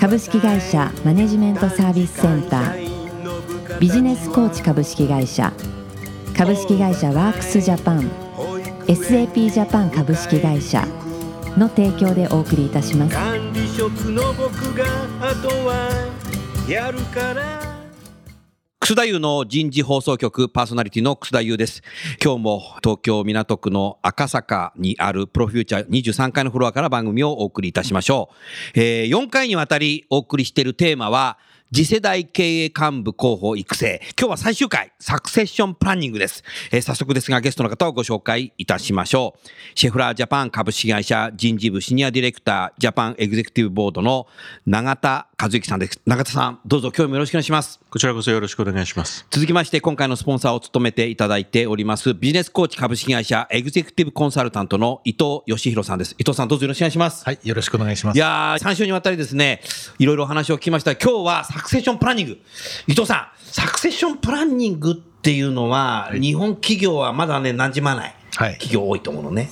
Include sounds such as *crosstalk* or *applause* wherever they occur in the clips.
株式会社マネジメントサービスセンター。ビジネスコーチ株式会社。株式会社ワークスジャパン。SAP ジャパン株式会社。の提供でお送りいたします。管理職の僕があとはやるから。楠田優の人事放送局パーソナリティの楠田優です。今日も東京港区の赤坂にあるプロフューチャー23階のフロアから番組をお送りいたしましょう。えー4回にわたりお送りしているテーマは、次世代経営幹部候補育成。今日は最終回、サクセッションプランニングです。えー早速ですが、ゲストの方をご紹介いたしましょう。シェフラージャパン株式会社人事部シニアディレクタージャパンエグゼクティブボードの永田和之さんです。永田さん、どうぞ今日もよろしくお願いします。こちらこそよろしくお願いします。続きまして、今回のスポンサーを務めていただいております、ビジネスコーチ株式会社エグゼクティブコンサルタントの伊藤義弘さんです。伊藤さん、どうぞよろしくお願いします。はい、よろしくお願いします。いやー、3週にわたりですね、いろいろお話を聞きました。今日はサクセッションプランニング。伊藤さん、サクセッションプランニングっていうのは、日本企業はまだね、馴染まないはい企業多いと思うのね。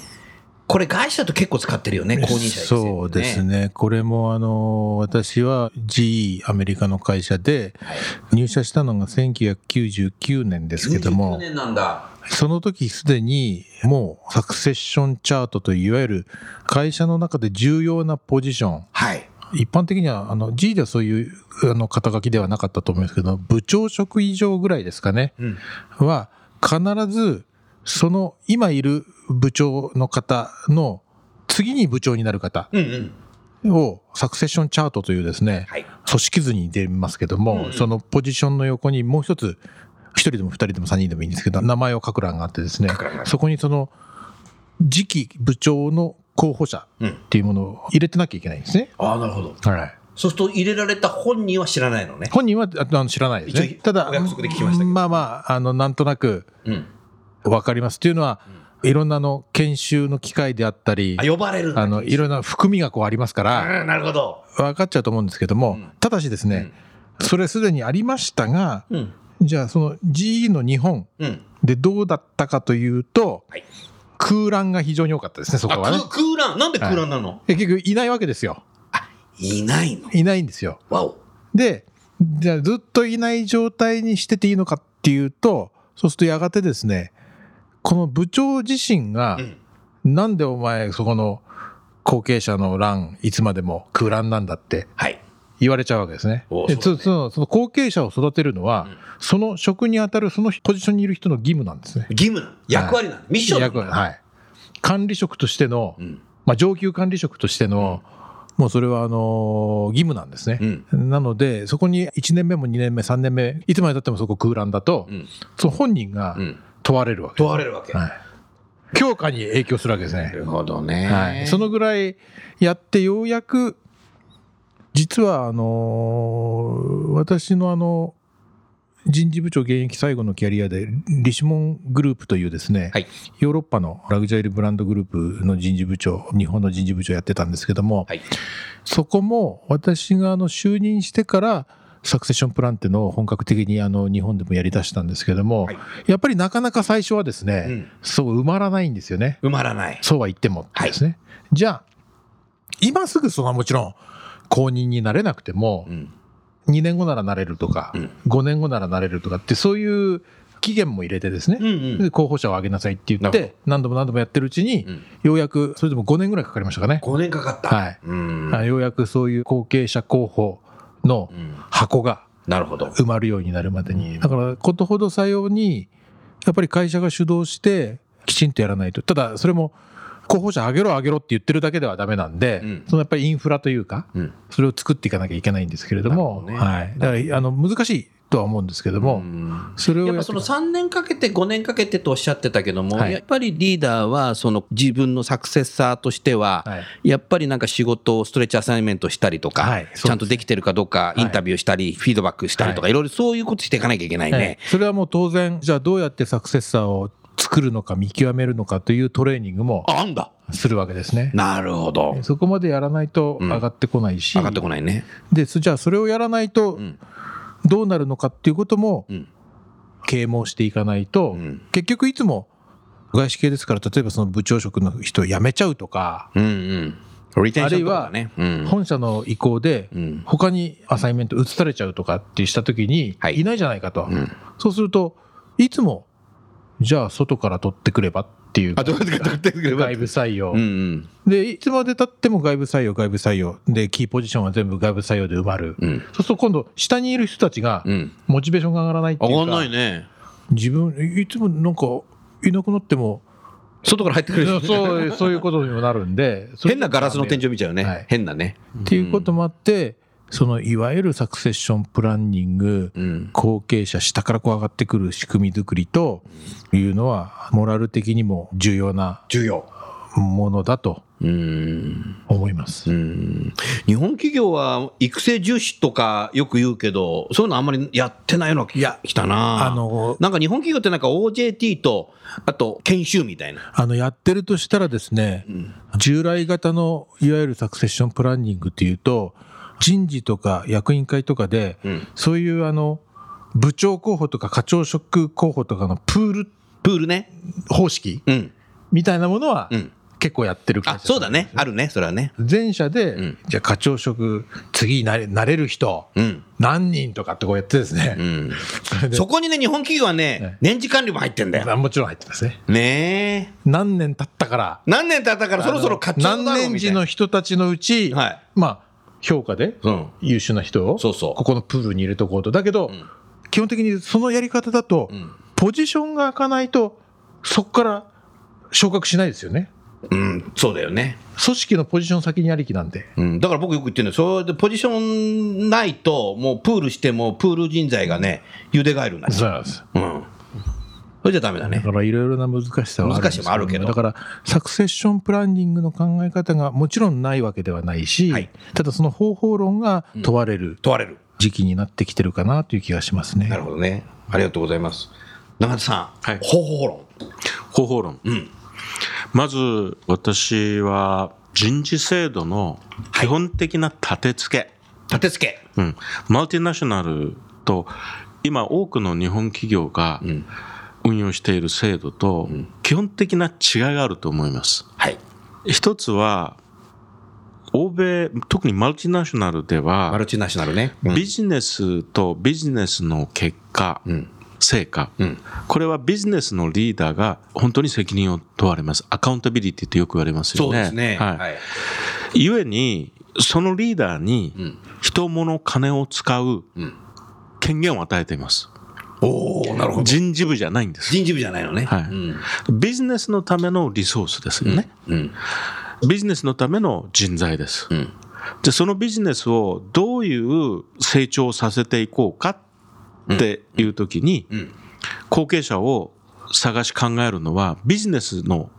これ、外資だと結構使ってるよね、公認者育成そうです。ね。これもあの、私は GE アメリカの会社で入社したのが1999年ですけど99も、年なんだ。その時すでにもうサクセッションチャートといわゆる会社の中で重要なポジション、はい。一般的にはあの G ではそういうあの肩書きではなかったと思いますけど、部長職以上ぐらいですかね。うん。は必ずその今いる部長の方の次に部長になる方うんうん。をサクセッションチャートというですね、はい。組織図に出ますけども、うんそのポジションの横にもう一つ一人でも二人でも三人でもいいんですけど名前を書く欄があってですねそこにその次期部長の候補者うんっていうものを入れてなきゃいけないんですね。ああ、なるほど。はいそうすると入れられた本人は知らないのね。本人はああの知らないですねただお約束で聞きましたまあまああのなんとなくうん。わかりますっていうのは、いろんなあの研修の機会であったりあ、呼ばれるあのいろんな含みがこうありますからうんなるほど。分かっちゃうと思うんですけども、うんただしですね、それすでにありましたがうん。じゃあその GE の日本うん。でどうだったかというと、はい空欄が非常に多かったですねそこあ、はね空空欄。なんで空欄なの、結局いないわけですよい、ないのいないんですよわお。でじゃあずっといない状態にしてていいのかっていうとそうするとやがてですねこの部長自身が、うん。なんでお前そこの後継者の欄いつまでも空欄なんだってはい。言われちゃうわけですね。でおそうそそのその後継者を育てるのは、うんその職に当たるそのポジションにいる人の義務なんですね。義務役割なの、ミッション役割はい。管理職としての、うん。まあ、上級管理職としての、もうそれはあの義務なんですね。うん。なのでそこに1年目も2年目3年目いつまでたってもそこ空欄だと、うん。その本人がうん。問われるわけ。問われるわけ。はい。強化に影響するわけですねな。るほどね。はい、そのぐらいやってようやく実はあのー私のあの人事部長現役最後のキャリアでリシモングループというですね、はいヨーロッパのラグジュアリーブランドグループの人事部長日本の人事部長やってたんですけども、はい。そこも私があの就任してからサクセッションプランっていうのを本格的にあの日本でもやりだしたんですけども、はいやっぱりなかなか最初はですね、うんそう埋まらないんですよね。埋まらない。そうは言ってもですね。じゃあ、今すぐそのもちろん公認になれなくてもう、ん。2年後ならなれるとか、うん5年後ならなれるとかって、そういう期限も入れてですね、うんうん。で候補者を挙げなさいって言って、何度も何度もやってるうちに、うんようやく、それでも5年ぐらいかかりましたかね。5年かかった。はいようやくそういう後継者候補のうん箱が。埋まるようになるまでに。だから、ことほどさように、やっぱり会社が主導して、きちんとやらないと。ただ、それも、候補者上げろ上げろって言ってるだけではダメなんで、うん。そのやっぱりインフラというか、うん。それを作っていかなきゃいけないんですけれども、どね。はい。だから、あの、難しいとは思うんですけども、それをやっぱその3年かけて5年かけてとおっしゃってたけども、はい。やっぱりリーダーはその自分のサクセッサーとしては、はい。やっぱりなんか仕事をストレッチアサイメントしたりとか、はい。ちゃんとできてるかどうかインタビューしたり、フィードバックしたりとか、はい。いろいろそういうことしていかなきゃいけないね。ええそれはもう当然、じゃあどうやってサクセッサーを作るのか見極めるのかというトレーニングもあ、あんだ。するわけですね。なるほど。そこまでやらないとうん上がってこないし、上がってこないね。でそじゃあそれをやらないとんどうなるのかっていうこともうん啓蒙していかないと、うん結局いつも外資系ですから例えばその部長職の人辞めちゃうとか、うんうん。リテンションとかね。うん本社の意向でうん他にアサイメント移されちゃうとかってした時にはいいないじゃないかと、うんそうするといつもじゃあ外から取ってくればっていうあ、どうやって取ってくれば外部採用、うんうん。でいつまでたっても外部採用外部採用でキーポジションは全部外部採用で埋まる、うん。そうすると今度下にいる人たちがうん。モチベーションが上がらないっていうか上がんないね。自分いつもなんかいなくなっても外から入ってくれる。そうそういうことにもなるんで *laughs* 変なガラスの天井井見ちゃうね。はい変なね。っていうこともあってそのいわゆるサクセッションプランニングうん。後継者下からこう上がってくる仕組み作りというのはモラル的にも重要な重要。ものだとうん。思います。うん日本企業は育成重視とかよく言うけど、そういうのあんまりやってないような気がしたな。あのなんか日本企業ってなんか OJT と、あと研修みたいな。あのやってるとしたらですね、従来型のいわゆるサクセッションプランニングっていうと人事とか役員会とかで、うんそういうあの部長候補とか課長職候補とかのプールプールね。方式うん。みたいなものはうん。結構やってる会あ、社そうだね。あるね。それはね。全社で、んじゃあ課長職次なれなれる人うん。何人とかってこうやってですね、うん。で *laughs* そこにね、日本企業はねね、年次管理も入ってんだよ。あもちろん入ってますねねえ。何年経ったから何年経ったからそろそろ課長だろうみたいな何年時の人たちのうち、はいまあ評価でうん。優秀な人をそうそう。ここのプールに入れとこうと。だけど、ん。基本的にそのやり方だと、ん。ポジションが開かないとそこから昇格しないですよね。うん、そうだよね。組織のポジション先にありきなんで。うん、だから僕よく言ってるのそれでポジションないと、もうプールしても、プール人材がね、ゆでガエルになっちゃう。うなんです。うん。それじゃダメだね。だからいろいろな難しさはある難しさもあるけどだからサクセッションプランニングの考え方がもちろんないわけではないし、はいただその方法論が問われる問われる。時期になってきてるかなという気がしますね。なるほどね。ありがとうございます。永田さん、はい方法論。方法論、んまず私は人事制度の基本的な立て付け、立て付け。うん、マルティナショナルと今多くの日本企業がん運用している制度と基本的な違いがあると思います。はい。一つは欧米特にマルチナショナルではマルチナショナルね。うんビジネスとビジネスの結果、ん成果、んこれはビジネスのリーダーが本当に責任を問われます。アカウンタビリティってよく言われますよね。そうですね。はいはい。ゆえに、そのリーダーにん人物金を使ううん権限を与えています。おおなるほど。人事部じゃないんです。人事部じゃないのね。はいうん。ビジネスのためのリソースですよね。うん。ビジネスのための人材です。うん。で、そのビジネスをどういう成長させていこうかっていう時に、うん。後継者を探し考えるのはビジネスの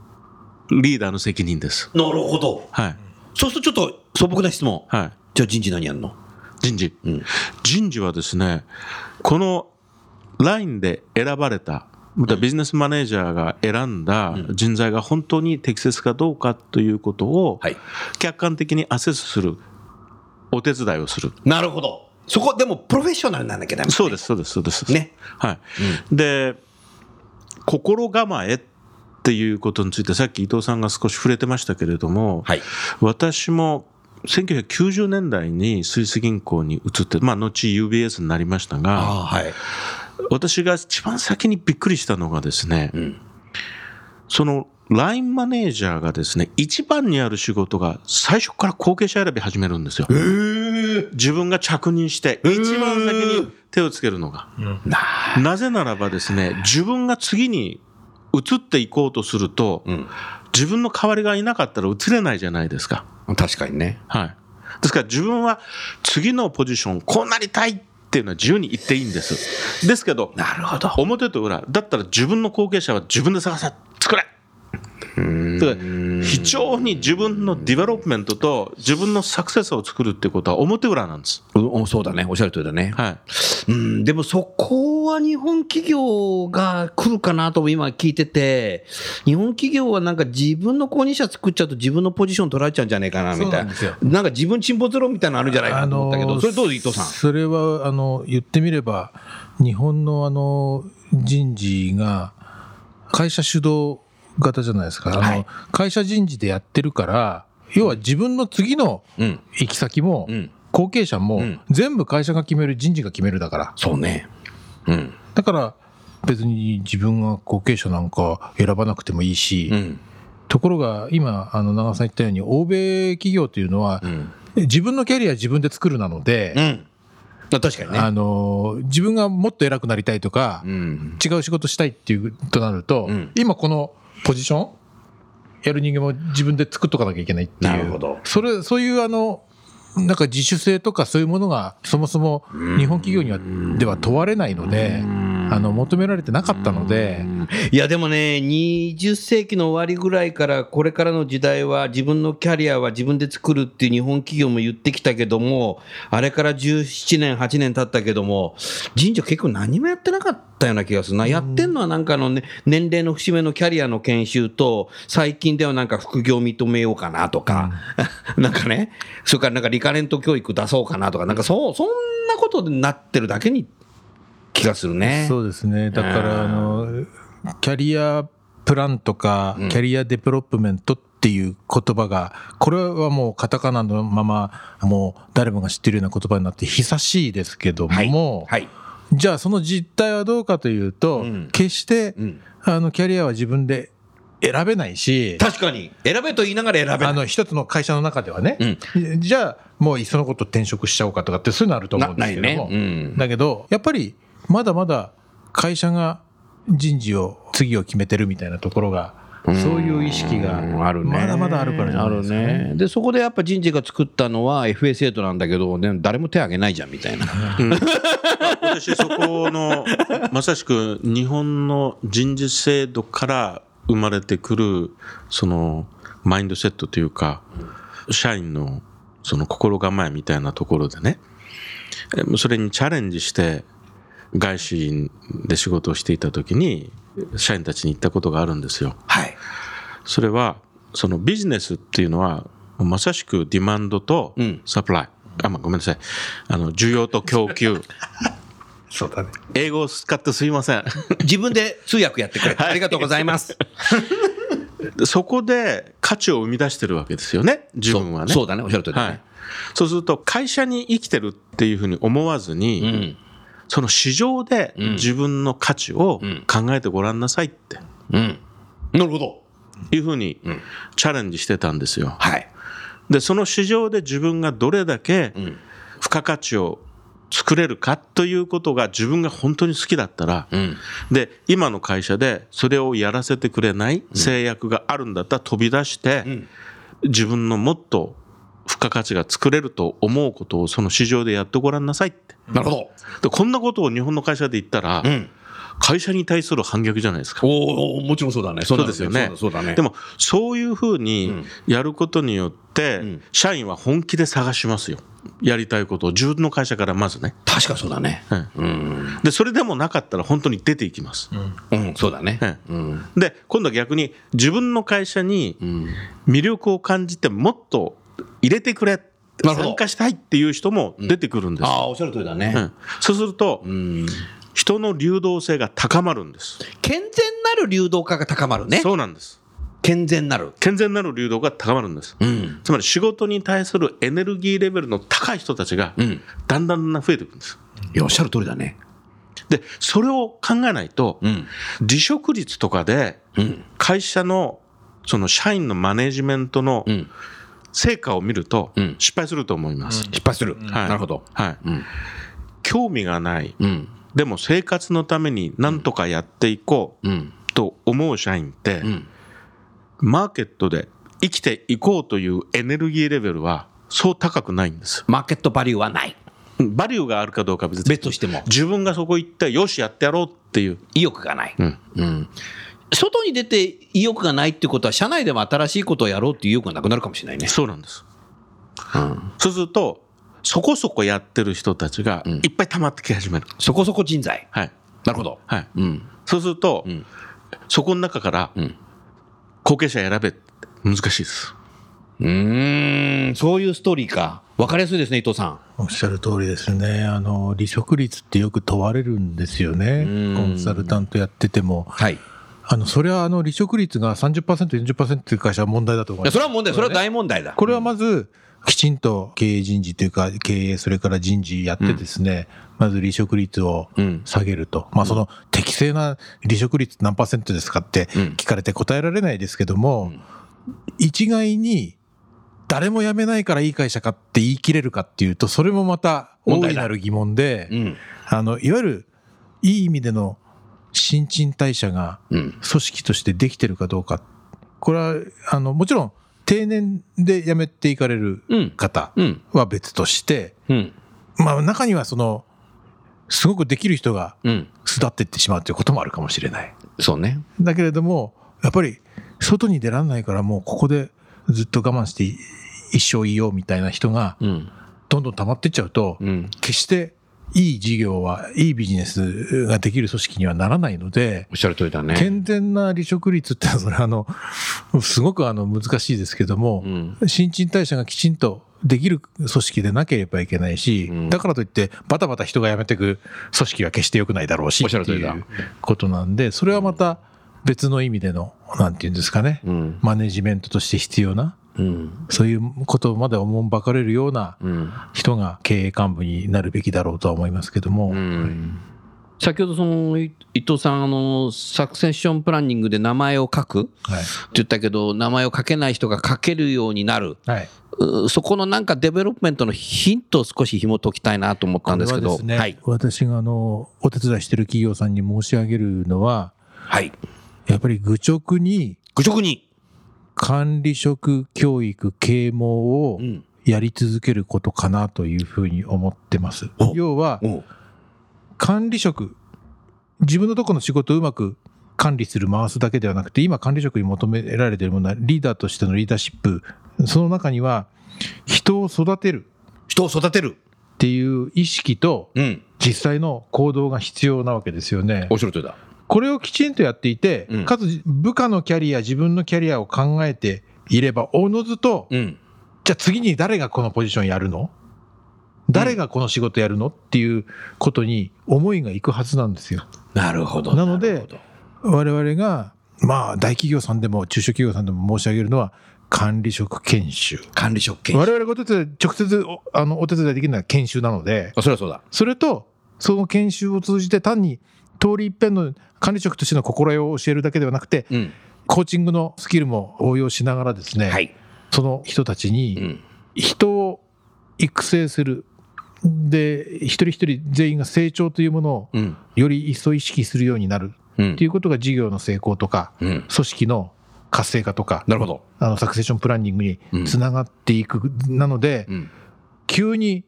リーダーの責任です。なるほど。はい。そうするとちょっと素朴な質問。はい。じゃあ人事何やんの？人事。うん人事はですね、このラインで選ばれた、またビジネスマネージャーが選んだ人材が本当に適切かどうかということをはい。客観的にアセスする、お手伝いをする。なるほど。そこ、でもプロフェッショナルなんなきゃダメ、そうです、そうです、そうです。ね。はい。で、心構えっていうことについて、さっき伊藤さんが少し触れてましたけれども、はい。私も1990年代にスイス銀行に移って、まあ、後 UBS になりましたが、はい。私が一番先にびっくりしたのがですね、んそのラインマネージャーがですね、一番にある仕事が最初から後継者選び始めるんですよ。自分が着任して、一番先に手をつけるのが。なぜならばですね、自分が次に移っていこうとすると、ん自分の代わりがいなかったら移れないじゃないですか。確かにね。はい。ですから自分は次のポジション、こうなりたいっていうのは自由に言っていいんです。ですけど、なるほど。表と裏、だったら自分の後継者は自分で探せ、作れだから非常に自分のディベロップメントと自分のサクセスを作るってことは表裏なんです。うんそうだね。おっしゃる通りだね。はい。うん、でもそこは日本企業が来るかなとも今聞いてて、日本企業はなんか自分の購入者作っちゃうと自分のポジション取られちゃうんじゃないかなみたいな。なんなんか自分沈没論みたいなのあるんじゃない？かなと思ったけど、それどう伊藤さん？それはあの言ってみれば日本のあの人事が会社主導型じゃないですか、あのはい会社人事でやってるから要は自分の次のうん。行き先も、うん。後継者も、うん全部会社が決める人事が決めるだからそうね。うん。だから別に自分が後継者なんか選ばなくてもいいし、うん。ところが今あの長尾さん言ったように欧米企業というのは、うん。自分のキャリア自分で作るなので、うん。あ確かにね。あの自分がもっと偉くなりたいとか、うん。違う仕事したいっていうとなると、うん今このポジション？やる人間も自分で作っとかなきゃいけないっていう。なるほど。それそういうあのなんか自主性とかそういうものがそもそも日本企業にはでは問われないのであの求められてなかったので。いやでもね、20世紀の終わりぐらいから、これからの時代は、自分のキャリアは自分で作るっていう日本企業も言ってきたけども、あれから17年、8年経ったけども、神社結構何もやってなかったような気がする。な。やってんのはなんかあの、ね、年齢の節目のキャリアの研修と、最近ではなんか副業認めようかなとか、なんかね、それからなんかリカレント教育出そうかなとか、なんかそう、そんなことになってるだけに気がするね。そうですねだからあのキャリアプランとかうんキャリアデベロップメントっていう言葉がこれはもうカタカナのままもう誰もが知ってるような言葉になって久しいですけどはい。も、はい。じゃあその実態はどうかというと、うん決して、うんあのキャリアは自分で選べないし確かに。選べと言いながら選べない。あの一つの会社の中ではね、うんじゃあもういっそのこと転職しちゃおうかとかってそういうのあると思うんですけども、ねうんだけどやっぱりまだまだ会社が人事を次を決めてるみたいなところがそういう意識がうんあるね。まだまだあるからじゃないですか、あるね。で、そこでやっぱ人事が作ったのは FS8 なんだけど、ね、誰も手挙げないじゃんみたいな。私そこのまさしく日本の人事制度から生まれてくるそのマインドセットというか社員のその心構えみたいなところでね。えそれにチャレンジして外資で仕事をしていた時に社員たちに言ったことがあるんですよ。はい。それはそのビジネスっていうのはまさしくディマンドとうんサプライ、あ、まあ、ごめんなさいあの需要と供給 *laughs* そうだね英語を使ってすいません。自分で通訳やってくれ。ありがとうございます。*laughs* そこで価値を生み出してるわけですよね、自分はね。そうだね。おっしゃる通りだはいね。。そうすると、会社に生きてるっていうふうに思わずに、うん。その市場でうん自分の価値をうん考えてごらんなさいってうん。なるほど。いうふうにうんチャレンジしてたんですよ。はい。で、その市場で自分がどれだけうん。付加価値を作れるかということが自分が本当に好きだったら、うん。で、今の会社でそれをやらせてくれない制約があるんだったら飛び出して、うん。自分のもっと付加価値が作れると思うことをその市場でやってごらんなさいって。なるほど。でこんなことを日本の会社で言ったら、うん。会社に対する反逆じゃないですか。おおもちろんそうだね。そうですよねそうだね。でも、そういうふううにんやることによって、ん社員は本気で探しますよ。やりたいことを自分の会社からまずね。確かそうだね。はいうん。で、それでもなかったら本当に出ていきます。うん、そうだねえ。うん。で、今度は逆に自分の会社にうん。魅力を感じてもっと入れてくれ、参加したいっていう人も出てくるんです。ああ、おっしゃる通りだね。うんそうすると、うん。人の流動性が高まるんです。健全なる流動化が高まるね。そうなんです。健全なる。健全なる流動が高まるんです。うん。つまり仕事に対するエネルギーレベルの高い人たちがうん。だんだん増えていくんです。いや、おっしゃる通りだね。で、それを考えないと、うん。離職率とかでうん。会社のその社員のマネジメントのうん。成果を見るとうん失敗すると思います。失敗する。はいなるほど。はい。うん。興味がない。うん。でも生活のために何とかやっていこううん。と思う社員って、うん。マーケットで生きていこうというエネルギーレベルはそう高くないんです。マーケットバリューはない。バリューがあるかどうかは別に別としても自分がそこ行ってよしやってやろうっていう、意欲がない。うんうん外に出て意欲がないってことは、社内でも新しいことをやろうっていう意欲がなくなるかもしれないね。そうなんですうんそうするとそこそこやってる人たちがうんいっぱい溜まってき始める、そこそこ人材。はいなるほど。はいうん。そうすると、うんそこの中からうん。後継者選べって難しいですうーん、そういうストーリーか。わかりやすいですね、伊藤さん。おっしゃる通りですね。あの、離職率ってよく問われるんですよねうん。コンサルタントやってても。はい。いあの、それはあの、離職率が30%、40%っていう会社は問題だと思いやます。それは問題、それは大問題だ。これはまず、きちんと経営人事というか、経営、それから人事やってですね、まず離職率をうん下げると。まあ、その適正な離職率何パーセントですかってうん聞かれて答えられないですけども、一概に誰も辞めないからいい会社かって言い切れるかっていうと、それもまた問題だ大いなる疑問で、うん。あの、いわゆるいい意味での新陳代謝がうん。組織としてできてるかどうか。これは、あの、もちろん定年で辞めていかれるうん。方うん。は別として、うん。まあ中にはその、すごくできる人がうん。巣立っていってしまうということもあるかもしれない。そうね。だけれども、やっぱり外に出られないからもうここでずっと我慢して一生いようみたいな人がうん。どんどん溜まってっちゃうと、うん。決していい事業は、いいビジネスができる組織にはならないので、おっしゃる通りだね。健全な離職率ってそれはあの、*laughs* すごくあの難しいですけども、うん。新陳代謝がきちんとできる組織でなければいけないし、うんだからといってバタバタ人が辞めていく組織は決して良くないだろうしおっしゃってる通りだいうことなんで、それはまた別の意味での、なんていうんですかね、うん。マネジメントとして必要な、うん。そういうことまでおもんばかれるようなうん。人が経営幹部になるべきだろうとは思いますけども、うん。先ほどそのい伊藤さんあのサクセッションプランニングで名前を書くってはい。言ったけど名前を書けない人が書けるようになる。はい。うそこのなんかデベロップメントのヒントを少し紐解きたいなと思ったんですけど。これはですね、はい。私があの、お手伝いしてる企業さんに申し上げるのは、はい。やっぱり愚直に愚直に、管理職教育啓蒙をうん、やり続けることかなというふうに思ってます。お。要は、管理職、自分のところの仕事をうまく管理する、回すだけではなくて、今管理職に求められているものは、リーダーとしてのリーダーシップ、その中には、人を育てる。人を育てる、っていう意識と、うん、実際の行動が必要なわけですよね。おっしゃる通りだこれをきちんとやっていて、うん。かつ部下のキャリア、自分のキャリアを考えていれば、おのずと、うん。じゃあ次に誰がこのポジションやるの？誰がこの仕事やるのっていうことに思いがいくはずなんですよ。なるほどなので我々が、まあ大企業さんでも中小企業さんでも申し上げるのは、管理職研修。管理職権我々がお手伝い、直接おあのお手伝いできるのは研修なので、あそれはそうだ。それと、その研修を通じて単に通り一遍の管理職としての心得を教えるだけではなくて、うん。コーチングのスキルも応用しながらですね、はい、その人たちうにん。人を育成する。で、一人一人全員が成長というものをうん。より一層意識するようになる。うん。っていうことが事業の成功とか、うん。組織の活性化とか、なるほど、あのサクセッションプランニングにつながっていく。なので、うん、急に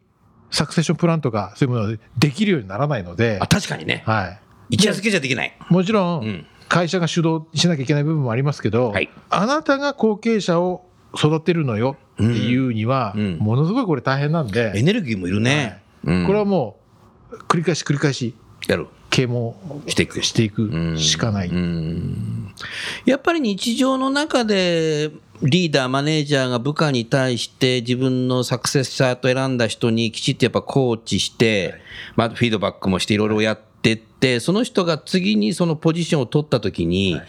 サクセッションプランとかそういうものができるようにならないのであ、確かにね。はい。一夜漬けじゃできない、もちろ、うん。ん会社が主導しなきゃいけない部分もありますけど、はい。あなたが後継者を育てるのよっていうには、ものすごいこれ大変なんエで、ネルギーもいるね、うん。これはもう繰り返し繰り返しやる。啓蒙していく。していくしかない。うん。やっぱり日常の中でリーダー、マネージャーが部下に対して自分のサクセッサーと選んだ人にきちっとやっぱコーチして、まあ、フィードバックもしていろいろやって、その人が次にそのポジションを取った時に、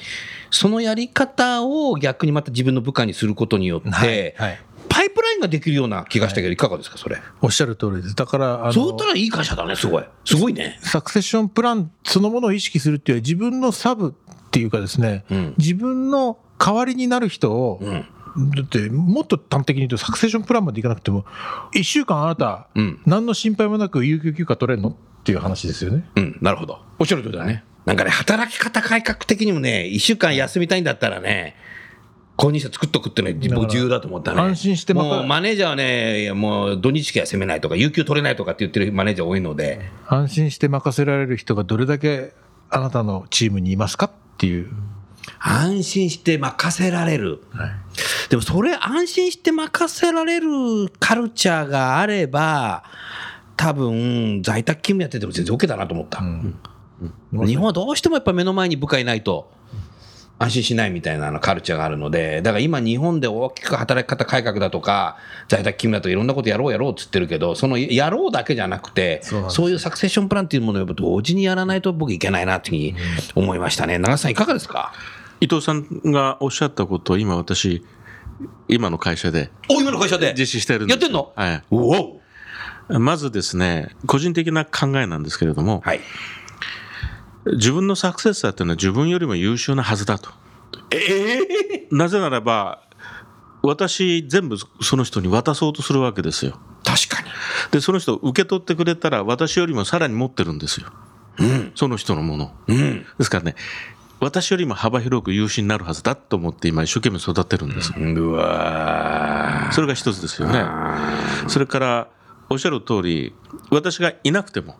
そのやり方を逆にまた自分の部下にすることによって、はいはいパイプラインができるような気がしたけど、いかがですか、それ。おっしゃる通りです。だから、あそうったらいい会社だね、すごい。すごいね。サクセッションプランそのものを意識するっていうより自分のサブっていうかですね、うん自分の代わりになる人を、うん。だってもっと端的に言うとサクセッションプランまでいかなくても1週間あなた、うん何の心配もなく有給休暇取れるの？っていう話ですよね。うん、なるほど。おっしゃる通りだね。なんかね、働き方改革的にもね、一週間休みたいんだったらね、公認者作っとくっていうのは僕重要だと思ったね。安心してまもうマネージャーはね、もう土日しか攻めないとか、有給取れないとかって言ってるマネージャー多いので、安心して任せられる人がどれだけあなたのチームにいますかっていう。安心して任せられる。でもそれ安心して任せられるカルチャーがあれば、多分在宅勤務やってても全然 OK だなと思った。日本はどうしてもやっぱ目の前に部下いないと安心しないみたいなあのカルチャーがあるので、だから今日本で大きく働き方改革だとか、在宅勤務だといろんなことやろうやろうっつってるけど、そのやろうだけじゃなくて、そういうサクセッションプランっていうものをやっぱ同時にやらないと僕いけないなっていうふうに思いましたね。長瀬さんいかがですか？伊藤さんがおっしゃったことを今私、今の会社で。お、今の会社で？実施してるんです。やってんの？はい。おおまずですね、個人的な考えなんですけれども、はい。自分のサクセッサーっていうのは自分よりも優秀なはずだと。なぜならば、私全部その人に渡そうとするわけですよ。確かに。で、その人受け取ってくれたら私よりもさらに持ってるんですよ。その人のものを。うん。ですからね、私よりも幅広く優秀になるはずだと思って今一生懸命育てるんです。うわーそれが一つですよね。それから、おっしゃる通り、私がいなくても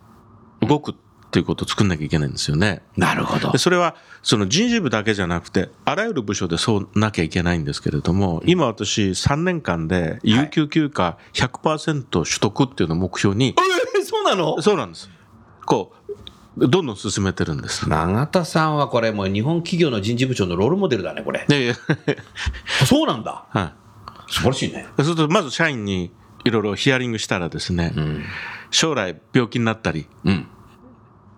動くっていうことを作んなきゃいけないんですよね。なるほどで。それはその人事部だけじゃなくて、あらゆる部署でそうなきゃいけないんですけれども、今私3年間で有給休暇100%取得っていうのを目標に、えーそうなの？そうなんです。こう、どんどん進めてるんです。永田さんはこれもう日本企業の人事部長のロールモデルだね、これ。で、はい。そうなんだ。素晴らしいね。そうすると、まず社員にいろいろヒアリングしたらですね、将来病気になったり、うん。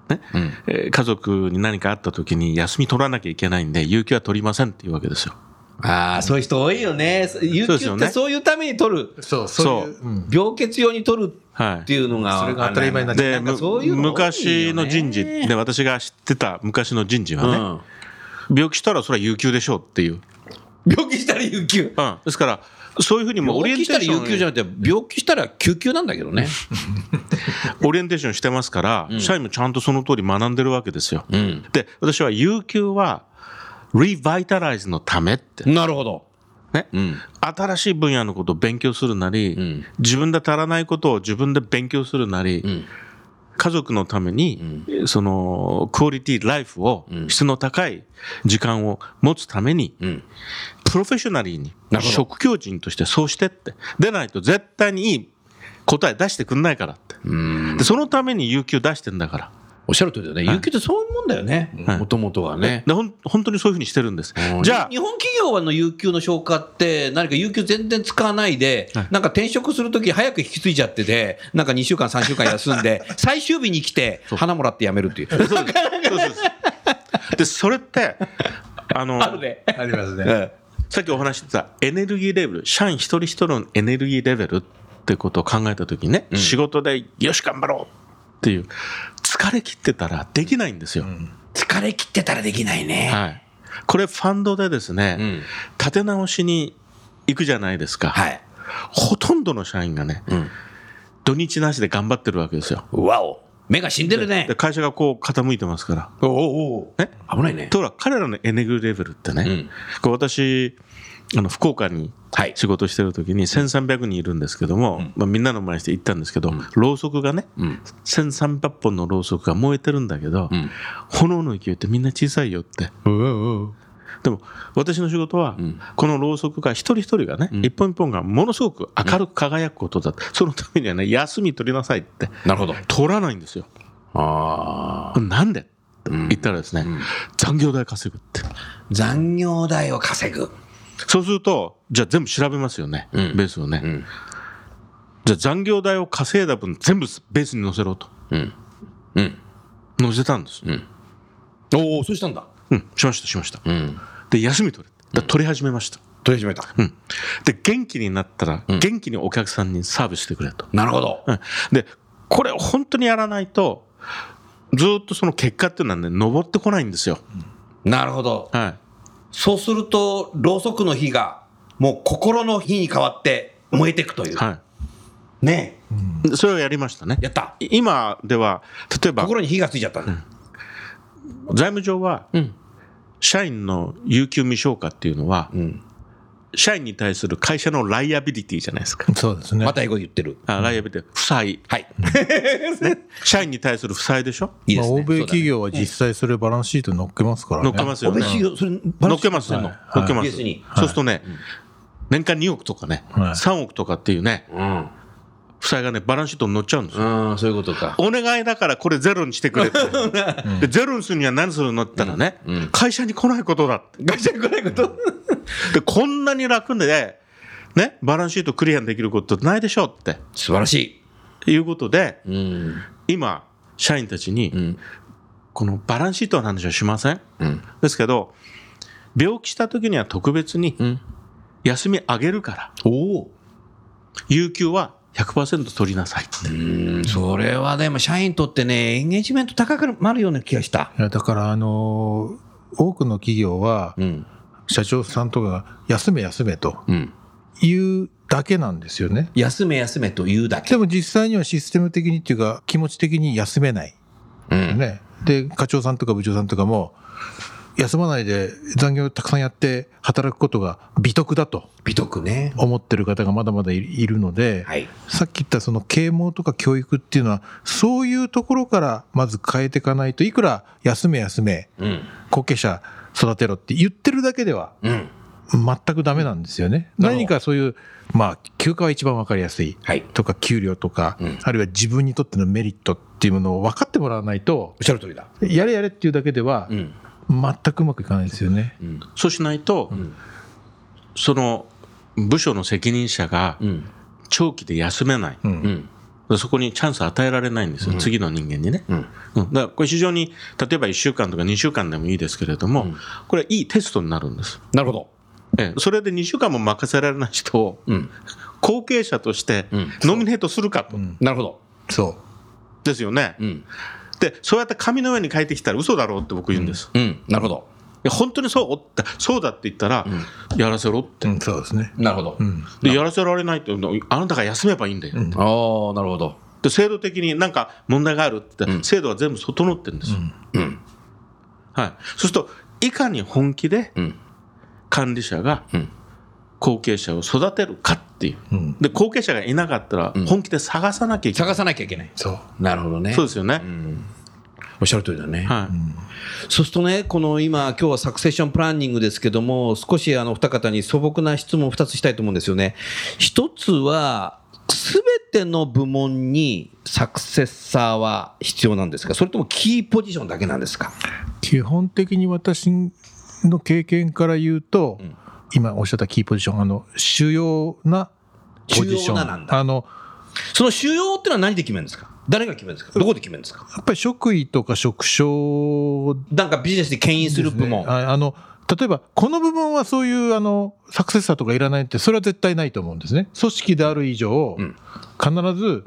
ねえー家族に何かあった時に休み取らなきゃいけないんで、有給は取りませんっていうわけですよ。ああ、そういう人多いよね。有給ってそうですよねそういうために取る。そう、そう病欠用に取るはいっていうのが。それが当たり前になっちゃう昔の人事で、私が知ってた昔の人事はね、病気したらそれは有給でしょうっていう。病気したら有給。うん。ですから、そういうふうにもうオリエ病気したらンテーション有給じゃなくて、病気したら救急なんだけどね。*laughs* オリエンテーションしてますから、社員もちゃんとその通り学んでるわけですよ。うん。で、私は有給は、リバイタライズのためって、なるほど。ね、うん。新しい分野のことを勉強するなり、ん自分で足らないことを自分で勉強するなり、ん家族のために、そのクオリティライフを、質の高い時間を持つために、んプロフェッショナリーに職業人としてそうしてって。でないと絶対にいい答え出してくんないからって。でそのために有給出してんだから。おっしゃる通りだよね。有給ってそういうもんだよね。もともとはね。でほん本当にそういうふうにしてるんです。じゃあ日本企業の有給の消化って、何か有給全然使わないで、なんか転職するとき早く引き継いじゃってて、なんか2週間、3週間休んで、*laughs* 最終日に来て、花もらって辞めるっていう。そうです。そうです。でそれってあのあるね。ありますね。さっきお話ししてたエネルギーレベル、社員一人一人のエネルギーレベルってことを考えたときにね、仕事でよし頑張ろうっていう、疲れ切ってたらできないんですよ。疲れ切ってたらできないね。はい。これファンドでですね、ん立て直しに行くじゃないですか。はい。ほとんどの社員がね、ん土日なしで頑張ってるわけですよ。わお。目が死んでるね。で。会社がこう傾いてますから。おおおね危ないね。ところが彼らのエネルギーレベルってね、う私、あの福岡にはい。仕事してる時に1300人いるんですけども、まあ、みんなの前にして行ったんですけど、ろうそくがね、ん。1300本のろうそくが燃えてるんだけど、炎の勢いってみんな小さいよって。でも私の仕事は、このろうそくが一人一人がね、一本一本がものすごく明るく輝くことだ、そのためにはね休み取りなさいって。なるほど。取らないんですよ。ああ。なんで？って言ったらですね、残業代稼ぐって。残業代を稼ぐ。そうするとじゃあ全部調べますよね、ん。ベースをね、ん。じゃあ残業代を稼いだ分全部ベースに載せろと。うん。うん。載せたんです、おお、そうしたんだ。うん、しましたしました、うん。で休み取れ取り始めました、取り始めた。うん、で元気になったら、元気にお客さんにサービスしてくれと、なるほど。うんでこれを本当にやらないとずっとその結果っていうのはね上ってこないんですよ、なるほど。はいそうすると、ろうそくの火が、もう心の火に変わって燃えていくという。はねいでそれをやりましたねやった。い今では例えば心に火がついちゃったんだ。財務上はうん。社員の有給未消化っていうのは、うん。社員に対する会社のライアビリティじゃないですか。そうですね。また英語言ってる。あライアビリティ、負債。はい。社員に対する負債でしょ？いいですね。まあ欧米企業は実際それバランスシートに載っけますからね。乗っけますよね。欧米企業、それ、乗っけますよ。の乗っけます。そうするとね、年間2億とかね、はい3億とかっていうね、うん。負債がね、バランスシートに乗っちゃうんですよ。うん、そういうことか。お願いだからこれゼロにしてくれって。でゼロにするには何するのって言ったらね、うんうん会社に来ないことだって。会社に来ないことで、こんなに楽で、ね、バランスシートクリアにできることないでしょって素晴らしいうことで、い。うん。今、社員たちに、うん。このバランスシートの話はしません？うん。ですけど、病気した時には特別にうん。休みあげるから、おお。有給は100%取りなさいそれはでも社員にとってね、エンゲージメント高くなるような気がした。いやだから、あのー多くの企業は、うん。社長さんとかが休め休めとうん。いうだけなんですよね。休め休めと言うだけ。でも実際にはシステム的にっていうか気持ち的に休めない。うん。ね。で、課長さんとか部長さんとかも、休まないで残業たくさんやって働くことが美徳だと美徳ね。思ってる方がまだまだいいるので、はい。さっき言ったその啓蒙とか教育っていうのは、そういうところからまず変えていかないといくら休め休め、うん。後継者育てろって言ってるだけではうん。全くダメなんですよね。何かそういう、まあ、休暇は一番わかりやすい。はい。とか給料とか、うんあるいは自分にとってのメリットっていうものを分かってもらわないとおっしゃる通りだ。やれやれっていうだけではうん。全くうまくいかないですよね。うん。そうしないと、んその部署の責任者がうん。長期で休めない。うんうん。そこにチャンス与えられないんですよ、次の人間にね。うん。うん、だからこれ非常に、例えば1週間とか2週間でもいいですけれども、これはいいテストになるんです。なるほど。ええ、それで2週間も任せられない人をうん。後継者としてうんノミネートするかと。なるほど。そですよね。うん。で、そうやって紙の上に書いてきたら嘘だろうって僕言うんです。いうん。なるほど。や本当にそうって、そうだって言ったら、やらせろって。う。うん、そうですね。なるほど。うん。で、やらせられないって、あなたが休めばいいんだよ。ああ、なるほど。で、制度的になんか問題があるって言って、ん制度は全部整ってるんですよ。うん。はい。そうすると、いかに本気でうん。管理者がうん後継者を育てるかっていう。うん。で、後継者がいなかったら、本気で探さなきゃいけない。探さなきゃいけない。そう。なるほどね。そうですよね。うん。おっしゃる通りだね。はい。そうするとね、この今、今日はサクセッションプランニングですけども、少しあの二方に素朴な質問を2つしたいと思うんですよね。一つは、すべての部門にサクセッサーは必要なんですか？それともキーポジションだけなんですか？基本的に私の経験から言うと、ん今おっしゃったキーポジション、あの、主要なポジション。あの、その主要ってのは何で決めるんですか？誰が決めるんですか？どこで決めるんですか？やっぱり職位とか職種なんかビジネスで牽引する部門。ああの例えば、この部門はそういうあのサクセッサーとかいらないって、それは絶対ないと思うんですね。組織である以上、うん必ず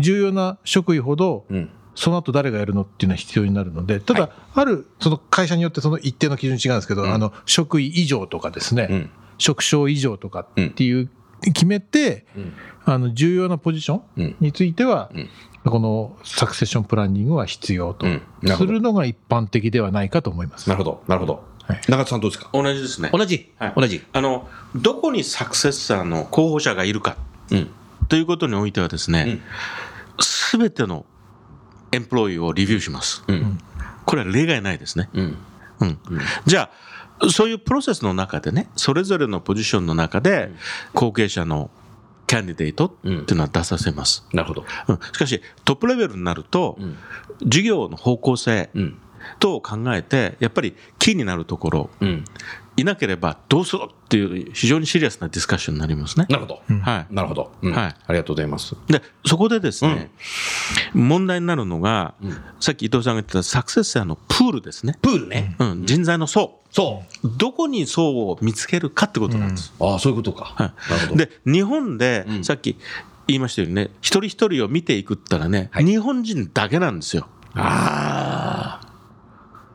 重要な職位ほど、うん。その後誰がやるのっていうのは必要になるので、ただ、あるその会社によってその一定の基準違うんですけど、あの職位以上とかですね、うん。職種以上とかっていう、決めて、うんあの重要なポジショうんンについては、うんこのサクセッションプランニングは必要とするのが一般的ではないかと思います。なるほど。なるほど。はい中田さんどうですか？同じですね。同じ、はい同じ。あの、どこにサクセッサーの候補者がいるかうん。ということにおいてはですね、すべてのエンプロイをリビューします。うん。これは例外ないですね。うん。うん。じゃあ、そういうプロセスの中でね、それぞれのポジションの中で、後継者のキャンディデートっていうのは出させます。なるほど。うんしかし、トップレベルになると、ん事業の方向性うん。等を考えて、やっぱりキーになるところ、うん。いなければどうするっていう非常にシリアスなディスカッションになりますね。なるほど。はい。なるほど。うんはいありがとうございます。で、そこでですね、問題になるのが、さっき伊藤さんが言ってたサクセッサーのプールですね。プールね。うん、人材の層。そどこに層を見つけるかってことなんです。う。ああ、そういうことか。はなるほど。い、で、日本で、んさっき言いましたようにね、一人一人を見ていくったらね、日本人だけなんですよ。ああ。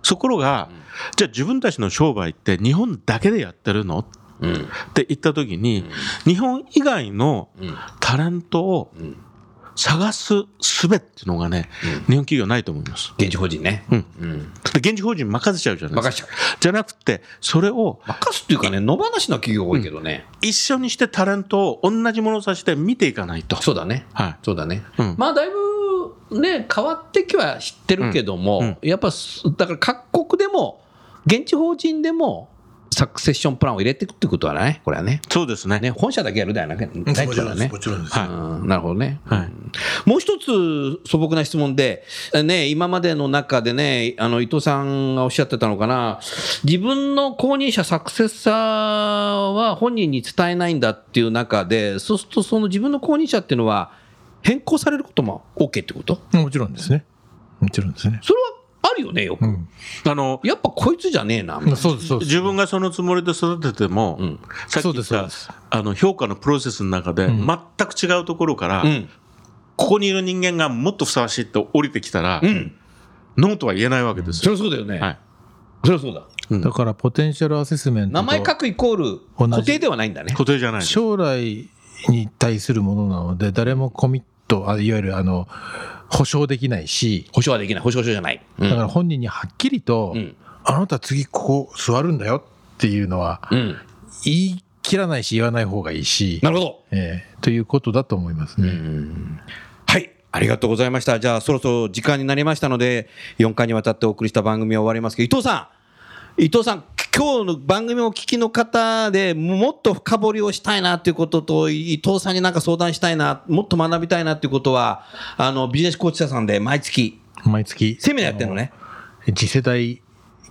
ところが、じゃあ自分たちの商売って日本だけでやってるの？うん。って言ったときに、日本以外のうん。タレントをん探す術っていうのがね、日本企業ないと思います。現地法人ね。うんうん。で現地法人任せちゃうじゃないですか。任せちゃう。じゃなくて、それを任すっていうかね、野放しの企業が多いけどね。一緒にしてタレントを同じものとして見ていかないと。そうだね。はい。そうだね。うんまあ、だいぶね、変わってきは知ってるけども、うんうんやっぱ、すだから各国でも、現地法人でも、サクセッションプランを入れていくってことはね、これはね。そうですね。ね、本社だけやるだよな、ないからね。ちろんですはいうんなるほどね。はいうんもう一つ素朴な質問で、ね、今までの中でね、あの伊藤さんがおっしゃってたのかな、自分の後任者、サクセッサーは本人に伝えないんだっていう中で、そうすると、その自分の後任者っていうのは、変更されることも OK ってこと？もちろんですね。もちろんですね。それはあるよね、よく。うん。あの、やっぱこいつじゃねえな、みたいなそうです、そうです。自分がそのつもりで育てても、うんさっき言っそうですそうたあの評価のプロセスの中で、ん全く違うところから、うん。ここにいる人間がもっとふさわしいと降りてきたら、うん。ノーとは言えないわけですよ。そりゃそうだよね。はいそりゃそうだ。うんだから、ポテンシャルアセスメントと名前書くイコール固定ではないんだね。固定じゃない。将来に対するものなので、誰もコミット、あいわゆるあの保証できないし、保証はできない。保証書じゃない。うんだから本人にはっきりと、うんあなた次ここ座るんだよっていうのはうん。言い切らないし言わない方がいいし、なるほど。えーということだと思いますね。はい。ありがとうございました。じゃあ、そろそろ時間になりましたので、4回にわたってお送りした番組は終わりますけど、伊藤さん、伊藤さん、今日の番組をお聞きの方でもっと深掘りをしたいなということと、伊藤さんになんか相談したいな、もっと学びたいなということは、あの、ビジネスコーチ者さんで毎月、毎月セミナーやってるのね。次世代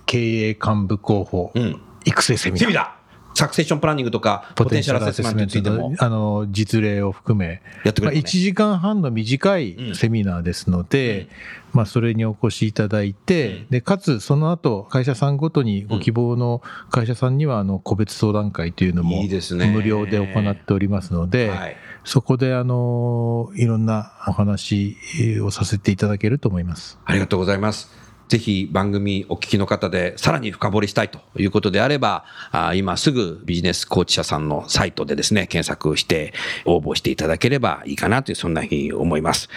経営幹部候補、うん育成セミナーセミナー。サクセッションプランニングとか、ポテンシャルアセスメントについても。あの実例を含め、まあ、やってくれね1時間半の短いうんセミナーですので、まあ、それにお越しいただいて、でかつその後会社さんごとにご希望の会社さんにはあの個別相談会というのも無料で行っておりますので、はいそこであのいろんなお話をさせていただけると思います。ありがとうございます。ぜひ番組お聞きの方でさらに深掘りしたいということであれば、あ今すぐビジネスコーチ社さんのサイトでですね、検索して応募していただければいいかなという、そんなふうに思います。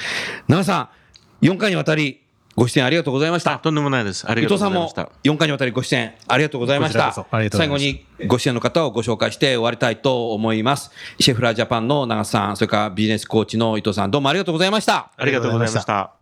奈良さん、4回にわたりご出演ありがとうございました。とんでもないです。あり伊がとう藤さんもございました。4回にわたりご出演ありがとうございました最後にご出演の方をご紹介して終わりたいと思いますシェフラージャパンの長瀬さんそれからビジネスコーチの伊藤さんどうもありがとうございましたありがとうございました。